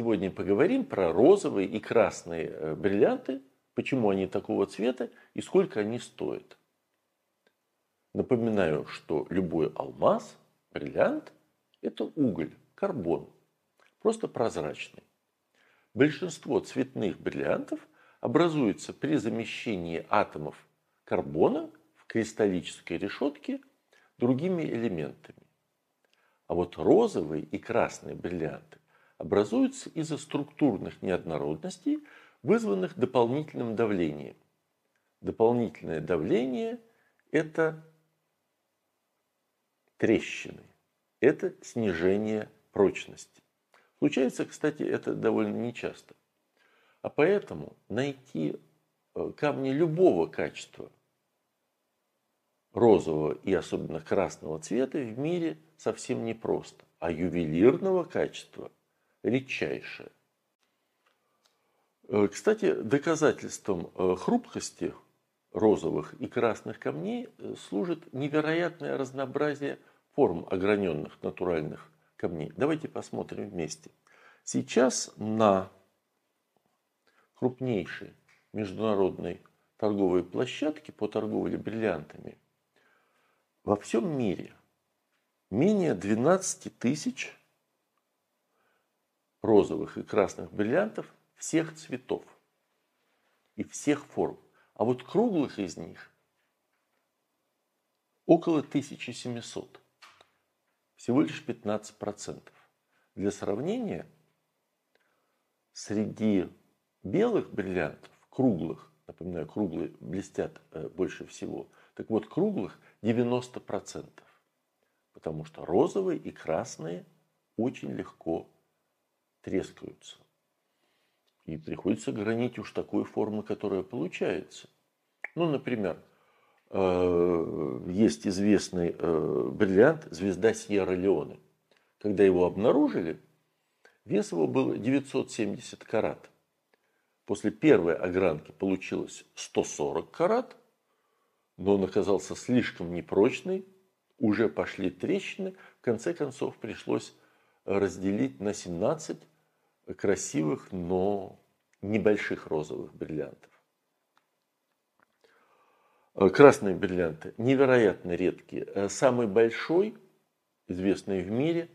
сегодня поговорим про розовые и красные э, бриллианты, почему они такого цвета и сколько они стоят. Напоминаю, что любой алмаз, бриллиант – это уголь, карбон, просто прозрачный. Большинство цветных бриллиантов образуется при замещении атомов карбона в кристаллической решетке другими элементами. А вот розовые и красные бриллианты образуются из-за структурных неоднородностей, вызванных дополнительным давлением. Дополнительное давление – это трещины, это снижение прочности. Случается, кстати, это довольно нечасто. А поэтому найти э, камни любого качества, розового и особенно красного цвета, в мире совсем непросто. А ювелирного качества редчайшее. Э, кстати, доказательством э, хрупкости розовых и красных камней служит невероятное разнообразие форм ограненных натуральных камней. Давайте посмотрим вместе. Сейчас на крупнейшей международной торговой площадке по торговле бриллиантами во всем мире менее 12 тысяч розовых и красных бриллиантов всех цветов и всех форм. А вот круглых из них около 1700 всего лишь 15%. Для сравнения, среди белых бриллиантов, круглых, напоминаю, круглые блестят э, больше всего, так вот круглых 90%. Потому что розовые и красные очень легко трескаются. И приходится гранить уж такой формы, которая получается. Ну, например, Э, есть известный э, бриллиант «Звезда Сьерра-Леоне». Когда его обнаружили, вес его был 970 карат. После первой огранки получилось 140 карат, но он оказался слишком непрочный, уже пошли трещины. В конце концов пришлось разделить на 17 красивых, но небольших розовых бриллиантов. Э, красные бриллианты невероятно редкие. Э, самый большой, известный в мире,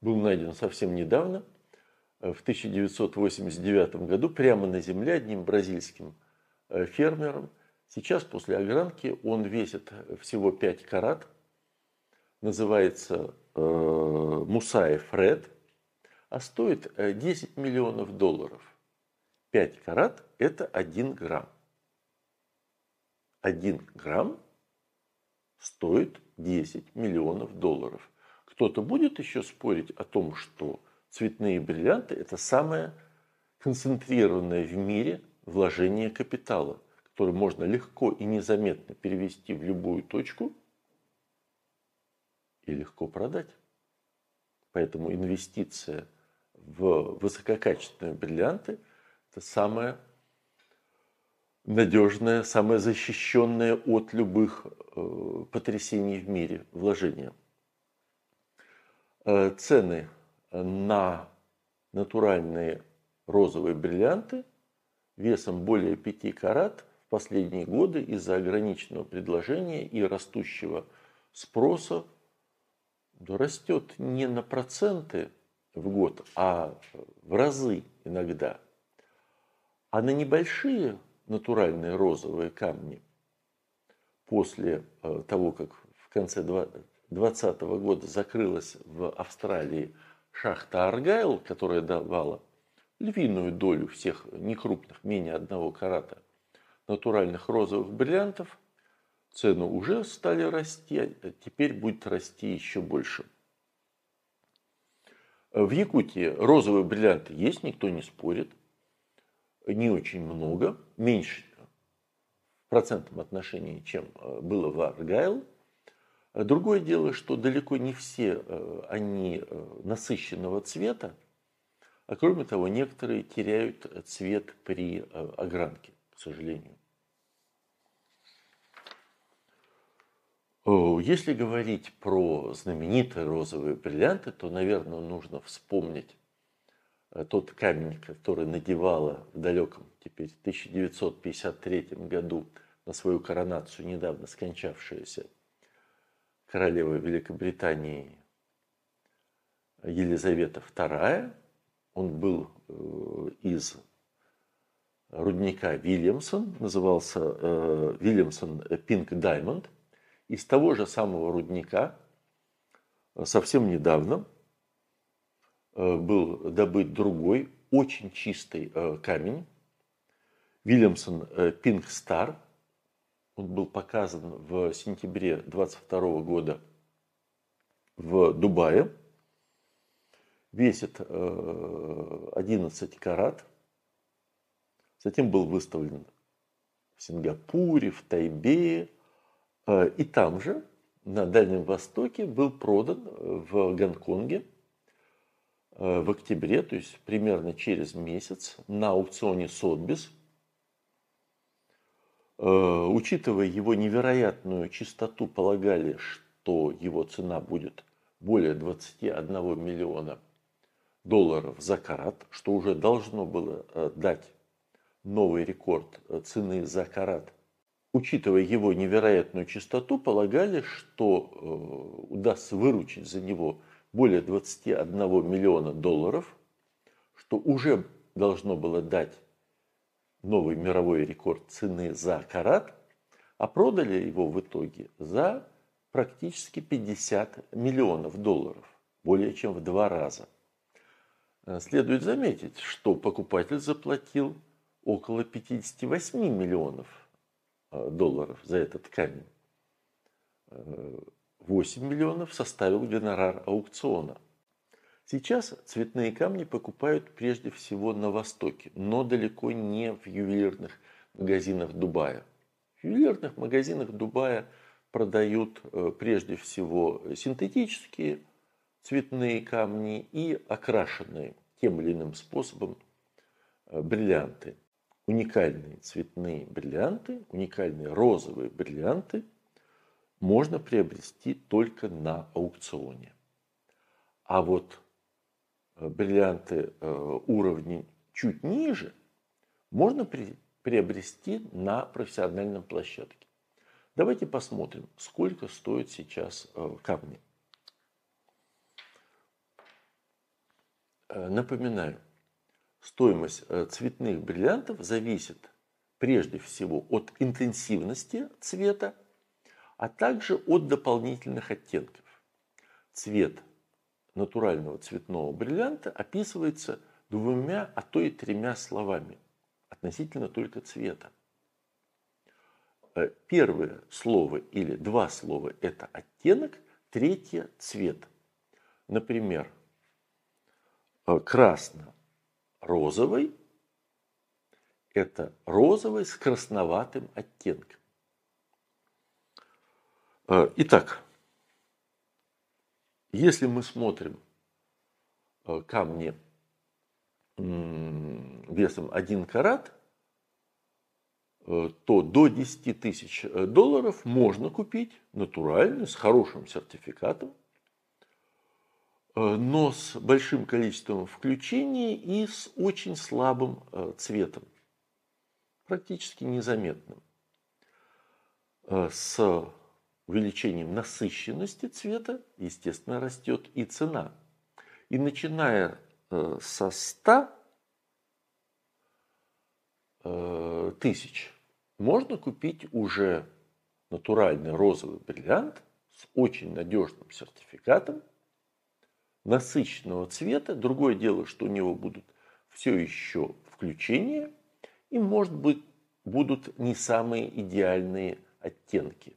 был найден совсем недавно, э, в 1989 году, прямо на земле одним бразильским фермером. Сейчас после огранки он весит всего 5 карат, называется Мусаев Фред, а стоит 10 миллионов долларов. 5 карат – это 1 грамм. 1 грамм стоит 10 миллионов долларов. Кто-то будет еще спорить о том, что цветные бриллианты – это самое концентрированное в мире вложение капитала, которое можно легко и незаметно перевести в любую точку и легко продать. Поэтому инвестиция в высококачественные бриллианты – это самое надежное, самое защищенное от любых э, потрясений в мире вложение. Э, цены на натуральные розовые бриллианты весом более 5 карат в последние годы из-за ограниченного предложения и растущего спроса растет не на проценты в год, а в разы иногда. А на небольшие натуральные розовые камни после э, того, как в конце 2020 года закрылась в Австралии шахта Аргайл, которая давала львиную долю всех некрупных, менее одного карата натуральных розовых бриллиантов, цены уже стали расти, а теперь будет расти еще больше. В Якутии розовые бриллианты есть, никто не спорит не очень много, меньше в процентном отношении, чем э, было в Аргайл. Другое дело, что далеко не все э, они э, насыщенного цвета, а кроме того, некоторые теряют цвет при огранке, к сожалению. Если говорить про знаменитые розовые бриллианты, то, наверное, нужно вспомнить э, тот камень, который надевала в далеком теперь 1953 году на свою коронацию недавно скончавшаяся королева Великобритании Елизавета II. Он был э, из рудника Вильямсон, назывался э, Вильямсон Пинк Даймонд. Из того же самого рудника совсем недавно э, был добыт другой, очень чистый камень, Вильямсон Пинк Стар – он был показан в сентябре 22 года в Дубае. Весит 11 э, карат. Затем был выставлен в Сингапуре, в Тайбе. Э, и там же, на Дальнем Востоке, был продан в Гонконге э, в октябре, то есть примерно через месяц, на аукционе Сотбис – Э, учитывая его невероятную чистоту, полагали, что его цена будет более 21 миллиона долларов за карат, что уже должно было э, дать новый рекорд э, цены за карат. Учитывая его невероятную чистоту, полагали, что удастся выручить за него более 21 миллиона долларов, что уже должно было дать новый мировой рекорд цены за карат, а продали его в итоге за практически 50 миллионов долларов, более чем в два раза. Э, следует заметить, что покупатель заплатил около 58 миллионов э, долларов за этот камень. 8 э, миллионов составил гонорар аукциона – Сейчас цветные камни покупают прежде всего на Востоке, но далеко не в ювелирных магазинах Дубая. В ювелирных магазинах Дубая продают э, прежде всего синтетические цветные камни и окрашенные тем или иным способом э, бриллианты. Уникальные цветные бриллианты, уникальные розовые бриллианты можно приобрести только на аукционе. А вот Э, бриллианты э, уровня чуть ниже можно приобрести на профессиональном площадке. Давайте посмотрим, сколько стоит сейчас э, камни. Напоминаю, стоимость цветных бриллиантов зависит прежде всего от интенсивности цвета, а также от дополнительных оттенков. Цвет натурального цветного бриллианта описывается двумя, а то и тремя словами относительно только цвета. Э, первое слово или два слова – это оттенок, третье – цвет. Например, э, красно-розовый – это розовый с красноватым оттенком. Э, итак, если мы смотрим э, камни весом 1 карат, э, то до 10 тысяч э, долларов можно купить натуральный, с хорошим сертификатом, но с большим количеством включений и с очень слабым цветом, практически незаметным. С увеличением насыщенности цвета, естественно, растет и цена. И начиная э, со 100 э, тысяч можно купить уже натуральный розовый бриллиант с очень надежным сертификатом, насыщенного цвета. Другое дело, что у него будут все еще включения и, может быть, будут не самые идеальные оттенки.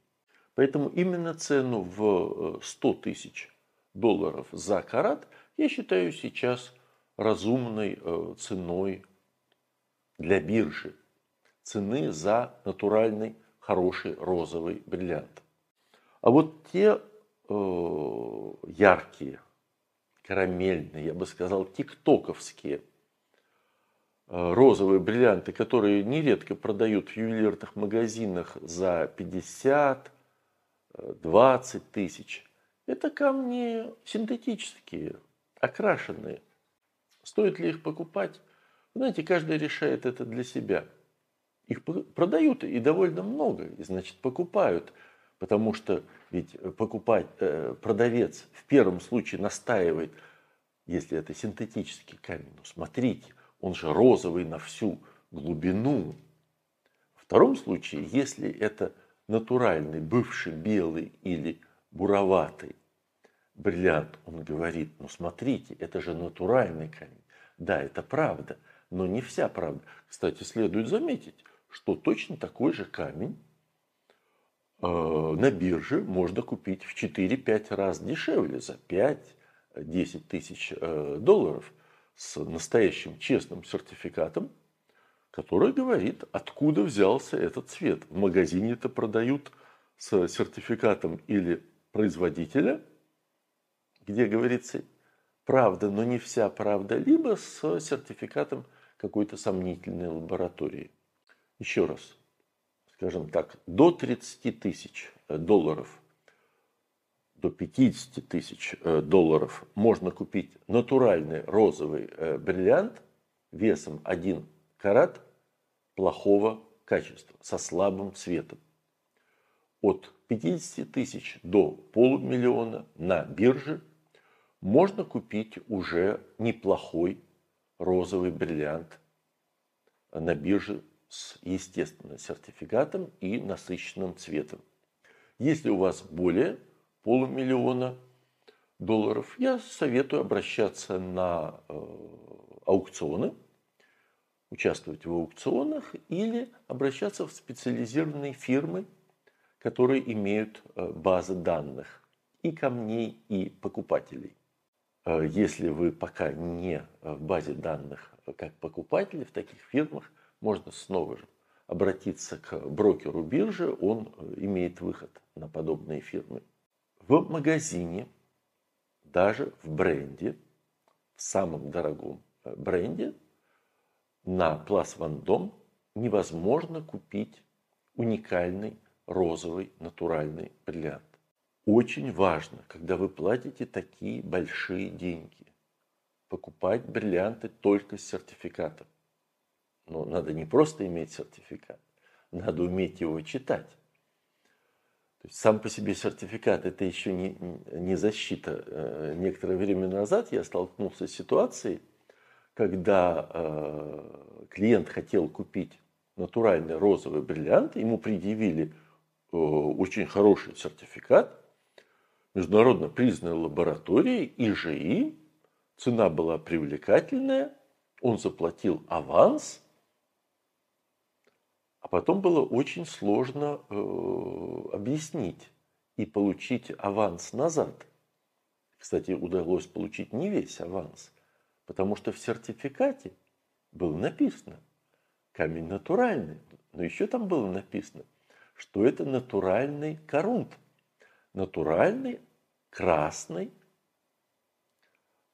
Поэтому именно цену в 100 э, тысяч долларов за карат я считаю сейчас разумной э, ценой для биржи. Цены за натуральный хороший розовый бриллиант. А вот те э, яркие, карамельные, я бы сказал, тиктоковские э, розовые бриллианты, которые нередко продают в ювелирных магазинах за 50, 20 тысяч. Это камни синтетические, окрашенные. Стоит ли их покупать? Знаете, каждый решает это для себя. Их продают и довольно много, и значит покупают. Потому что ведь покупать, э, продавец в первом случае настаивает, если это синтетический камень, ну смотрите, он же розовый на всю глубину. В втором случае, если это натуральный, бывший белый или буроватый бриллиант, он говорит, ну смотрите, это же натуральный камень. Да, это правда, но не вся правда. Кстати, следует заметить, что точно такой же камень э, на бирже можно купить в 4-5 раз дешевле, за 5-10 тысяч э, долларов с настоящим честным сертификатом, который говорит, откуда взялся этот цвет. В магазине это продают с сертификатом или производителя, где говорится правда, но не вся правда, либо с сертификатом какой-то сомнительной лаборатории. Еще раз, скажем так, до 30 тысяч долларов, до 50 тысяч э, долларов можно купить натуральный розовый э, бриллиант весом 1 карат плохого качества, со слабым цветом. От 50 тысяч до полумиллиона на бирже можно купить уже неплохой розовый бриллиант на бирже с естественным сертификатом и насыщенным цветом. Если у вас более полумиллиона долларов, я советую обращаться на э, аукционы, участвовать в аукционах или обращаться в специализированные фирмы, которые имеют э, базы данных и камней, и покупателей. Э, если вы пока не в базе данных как покупатели в таких фирмах, можно снова же обратиться к брокеру биржи, он э, имеет выход на подобные фирмы. В магазине, даже в бренде, в самом дорогом э, бренде, на Плас Вандом невозможно купить уникальный розовый натуральный бриллиант. Очень важно, когда вы платите такие большие деньги, покупать бриллианты только с сертификатом. Но надо не просто иметь сертификат, надо уметь его читать. То есть сам по себе сертификат это еще не, не защита. Э, некоторое время назад я столкнулся с ситуацией, когда э, клиент хотел купить натуральный розовый бриллиант, ему предъявили э, очень хороший сертификат, международно признанной лабораторией ИЖИ, цена была привлекательная, он заплатил аванс, а потом было очень сложно э, объяснить и получить аванс назад. Кстати, удалось получить не весь аванс, потому что в сертификате было написано камень натуральный, но еще там было написано, что это натуральный корунт, натуральный красный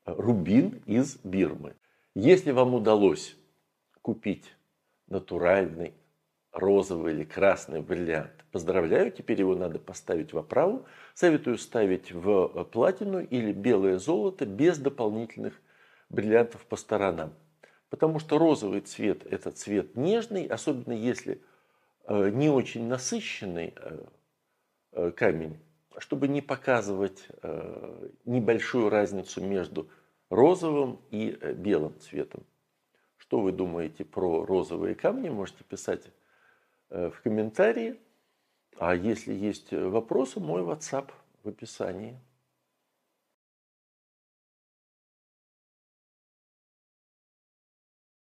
э, рубин из Бирмы. Если вам удалось купить натуральный розовый или красный бриллиант. Поздравляю, теперь его надо поставить в оправу. Советую ставить в платину или белое золото без дополнительных бриллиантов по сторонам. Потому что розовый цвет – это цвет нежный, особенно если э, не очень насыщенный э, э, камень, чтобы не показывать небольшую разницу между розовым и белым цветом. Что вы думаете про розовые камни, можете писать Э, в комментарии. А если есть вопросы, мой WhatsApp в описании.